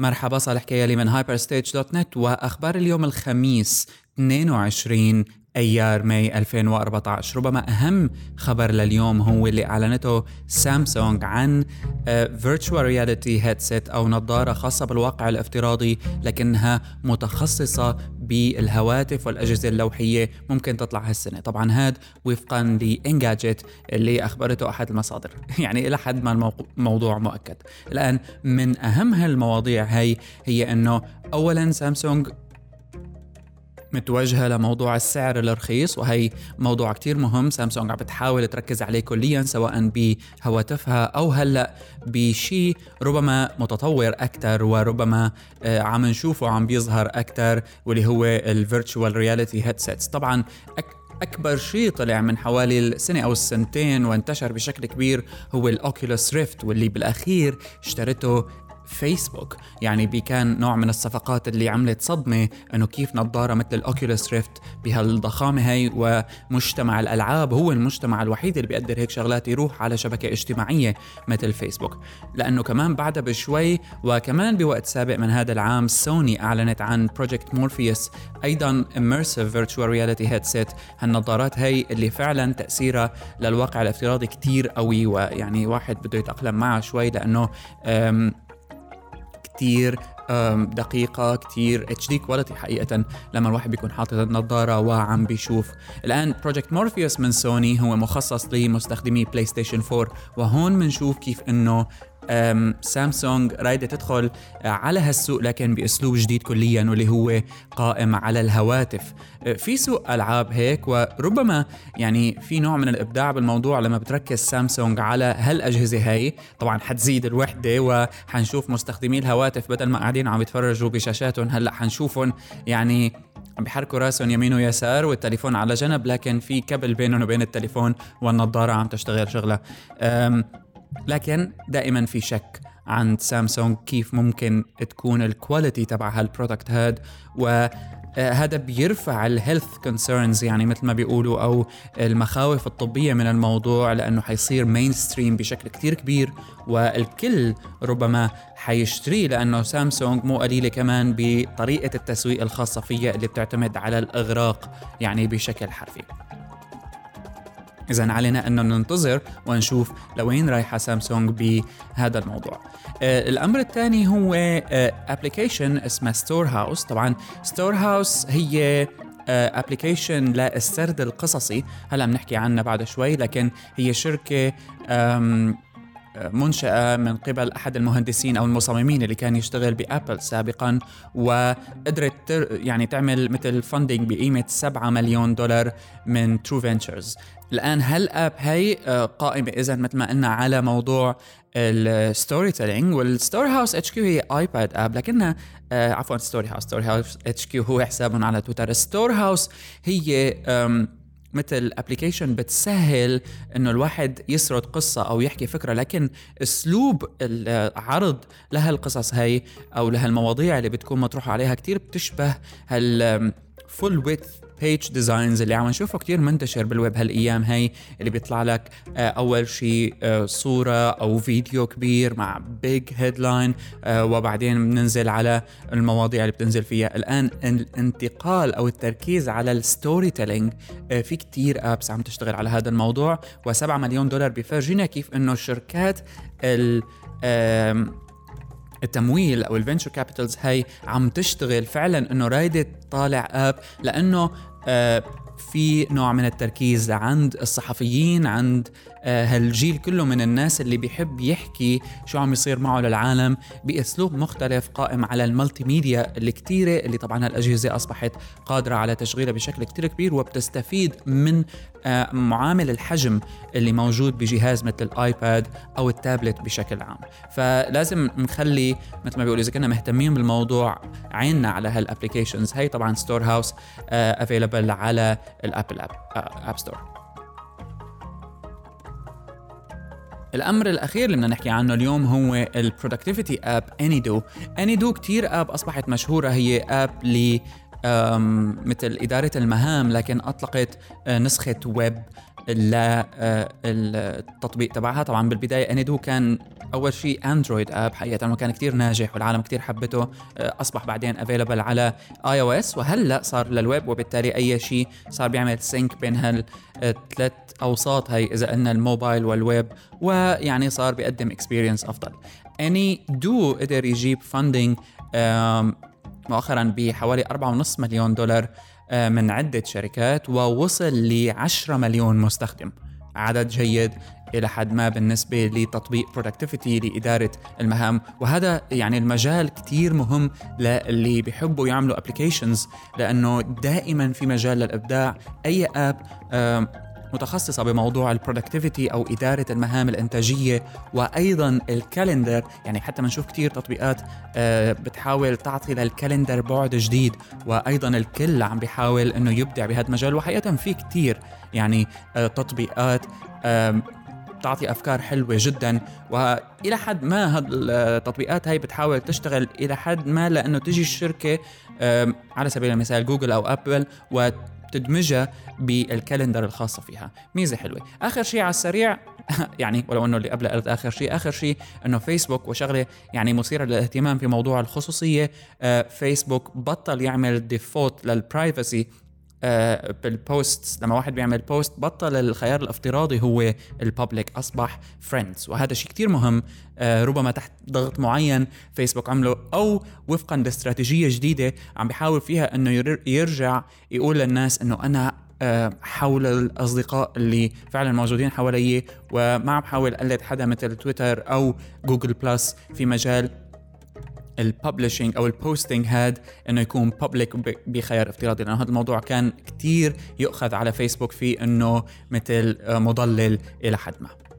مرحبا صالح كيالي من Hyperstage dot net وأخبار اليوم الخميس 22 أيار ماي 2014 ربما أهم خبر لليوم هو اللي أعلنته سامسونج عن virtual reality headset أو نظارة خاصة بالواقع الافتراضي لكنها متخصصة بالهواتف والأجهزة اللوحية ممكن تطلع هالسنة. طبعا هذا وفقا ل Engadget اللي أخبرته أحد المصادر. يعني إلى حد ما الموضوع مؤكد. الآن من أهم هالمواضيع هي هي إنه اولا سامسونج متوجهة لموضوع السعر الرخيص وهي موضوع كتير مهم. سامسونج عم بتحاول تركز عليه كليا سواء بهواتفها أو هلأ بشيء ربما متطور أكثر وربما آه، عم نشوفه عم بيظهر أكثر واللي هو ال virtual reality headsets طبعا أكبر شيء طلع من حوالي السنة أو السنتين وانتشر بشكل كبير هو ال Oculus Rift واللي بالأخير اشترته فيسبوك يعني كان نوع من الصفقات اللي عملت صدمة إنه كيف نظارة مثل ال Oculus Rift بهالضخامة هي ومجتمع الألعاب هو المجتمع الوحيد اللي بيقدر هيك شغلات يروح على شبكة اجتماعية مثل فيسبوك لأنه كمان بعدها بشوي وكمان بوقت سابق من هذا العام سوني أعلنت عن Project Morpheus أيضا immersive virtual reality headset. هالنظارات هي اللي فعلا تأثيرها للواقع الافتراضي كتير قوي ويعني واحد بده يتأقلم معها شوي لأنه كتير دقيقة كتير HD quality حقيقة لما الواحد بيكون حاطط النظارة وعم بيشوف. الآن Project Morpheus من سوني هو مخصص لمستخدمي PlayStation 4 وهون بنشوف كيف إنه سامسونج رايدة تدخل على هالسوق لكن بأسلوب جديد كليا واللي هو قائم على الهواتف. أه، في سوق ألعاب هيك وربما يعني في نوع من الإبداع بالموضوع لما بتركز سامسونج على هالأجهزة هاي. طبعا حتزيد الوحدة وحنشوف مستخدمي الهواتف بدل ما قاعدين عم يتفرجوا بشاشاتهم هلأ حنشوفهم يعني عم بيحركوا راسهم يمين ويسار والتليفون على جنب لكن في كبل بينهم وبين التليفون والنظارة عم تشتغل شغلة. لكن دائما في شك عند سامسونج كيف ممكن تكون ال quality تبع هال product هاد و آه، بيرفع ال health concerns يعني مثل ما بيقولوا أو المخاوف الطبية من الموضوع لأنه حيصير mainstream بشكل كتير كبير والكل ربما حيشتريه لأنه سامسونج مو قليلة كمان بطريقة التسويق الخاصة فيها اللي بتعتمد على الإغراق يعني بشكل حرفي. إذا علينا أنه ننتظر ونشوف لوين رايحة سامسونج بهذا الموضوع. آه الأمر الثاني هو application آه اسمه Storehouse، طبعا Storehouse هي application آه للسرد القصصي هلأ بنحكي عنها بعد شوي لكن هي شركة منشأة من قبل أحد المهندسين أو المصممين اللي كان يشتغل بأبل سابقا وقدرت يعني تعمل مثل funding بقيمة 7 مليون دولار من True Ventures الآن هال app هي آه، قائمة. إذا مثل ما قلنا على موضوع ال storytelling وال Story House HQ هي iPad app لكنها آه عفوا Story House Story House HQ هو حسابهم على تويتر Storehouse هي مثل application بتسهل إنه الواحد يسرد قصة أو يحكي فكرة لكن أسلوب العرض لهالقصص هي أو لهالمواضيع اللي بتكون مطروحة عليها كتير بتشبه هال full width page designs اللي عم نشوفه كتير منتشر بالويب هالأيام هي اللي بيطلع لك آه، أول شيء آه، صورة أو فيديو كبير مع big headline آه، وبعدين بننزل على المواضيع اللي بتنزل فيها. الآن الانتقال أو التركيز على ال storytelling في كتير apps عم تشتغل على هذا الموضوع و7 مليون دولار بيفرجينا كيف إنه الشركات ال التمويل أو ال venture capitals هي عم تشتغل فعلا إنه رايدة طالع app لأنه آه في نوع من التركيز عند الصحفيين عند آه، هالجيل كله من الناس اللي بيحب يحكي شو عم يصير معه للعالم بأسلوب مختلف قائم على ال multimedia اللي كتيرة اللي طبعا هالأجهزة أصبحت قادرة على تشغيلها بشكل كتير كبير وبتستفيد من آه، معامل الحجم اللي موجود بجهاز مثل الآيباد أو التابلت بشكل عام. فلازم نخلي مثل ما بيقولوا إذا كنا مهتمين بالموضوع عيننا على هال applications هي طبعا Storehouse available على ال Apple app app store الأمر الأخير اللي بدنا نحكي عنه اليوم هو ال productivity app Any.do Any.do كتير app أصبحت مشهورة. هي app ل مثل إدارة المهام لكن أطلقت نسخة ويب للتطبيق تبعها. طبعا بالبداية Any.do كان أول شيء Android app حقيقة وكان كثير ناجح والعالم كثير حبته أصبح بعدين available على iOS وهلأ صار للويب وبالتالي أي شيء صار بيعمل sync بين هالثلاث أوساط هي إذا قلنا الموبايل والويب ويعني صار بيقدم experience أفضل. Any.do قدر يجيب funding مؤخرا بحوالي 4.5 مليون دولار آه، من عدة شركات ووصل ل 10 مليون مستخدم. عدد جيد. إلى حد ما بالنسبة لتطبيق productivity لإدارة المهام. وهذا يعني المجال كتير مهم للي بيحبوا يعملوا applications لأنه دائما في مجال للإبداع. أي app متخصصة بموضوع ال productivity أو إدارة المهام الإنتاجية وأيضا ال calendar يعني حتى بنشوف كتير تطبيقات آه، بتحاول تعطي لل calendar بعد جديد وأيضا الكل عم بيحاول أنه يبدع بهذا المجال. وحقيقة في كتير يعني آه، تطبيقات تعطي أفكار حلوة جدا وإلى حد ما التطبيقات هاي بتحاول تشتغل إلى حد ما لأنه تجي الشركة على سبيل المثال جوجل أو أبل تدمجها بال calendar الخاصة فيها. ميزة حلوة. آخر شيء على السريع يعني ولو إنه اللي قبل قلت آخر شيء آخر شيء إنه فيسبوك وشغلة يعني مثيرة للاهتمام في موضوع الخصوصية آه فيسبوك بطل يعمل default لل privacy بال post لما واحد بيعمل post بطل الخيار الافتراضي هو ال public أصبح friends وهذا شيء كتير مهم آه ربما تحت ضغط معين فيسبوك عمله أو وفقا لاستراتيجيه جديدة عم بيحاول فيها إنه يرجع يقول للناس إنه أنا آه، حول الأصدقاء اللي فعلا موجودين حوالي وما عم بحاول أقلد حدا مثل تويتر أو جوجل بلس في مجال ال publishing أو ال posting هاد إنه يكون بابليك بخيار افتراضي لأنه هذا الموضوع كان كتير يؤخذ على فيسبوك في إنه مثل مضلل إلى حد ما.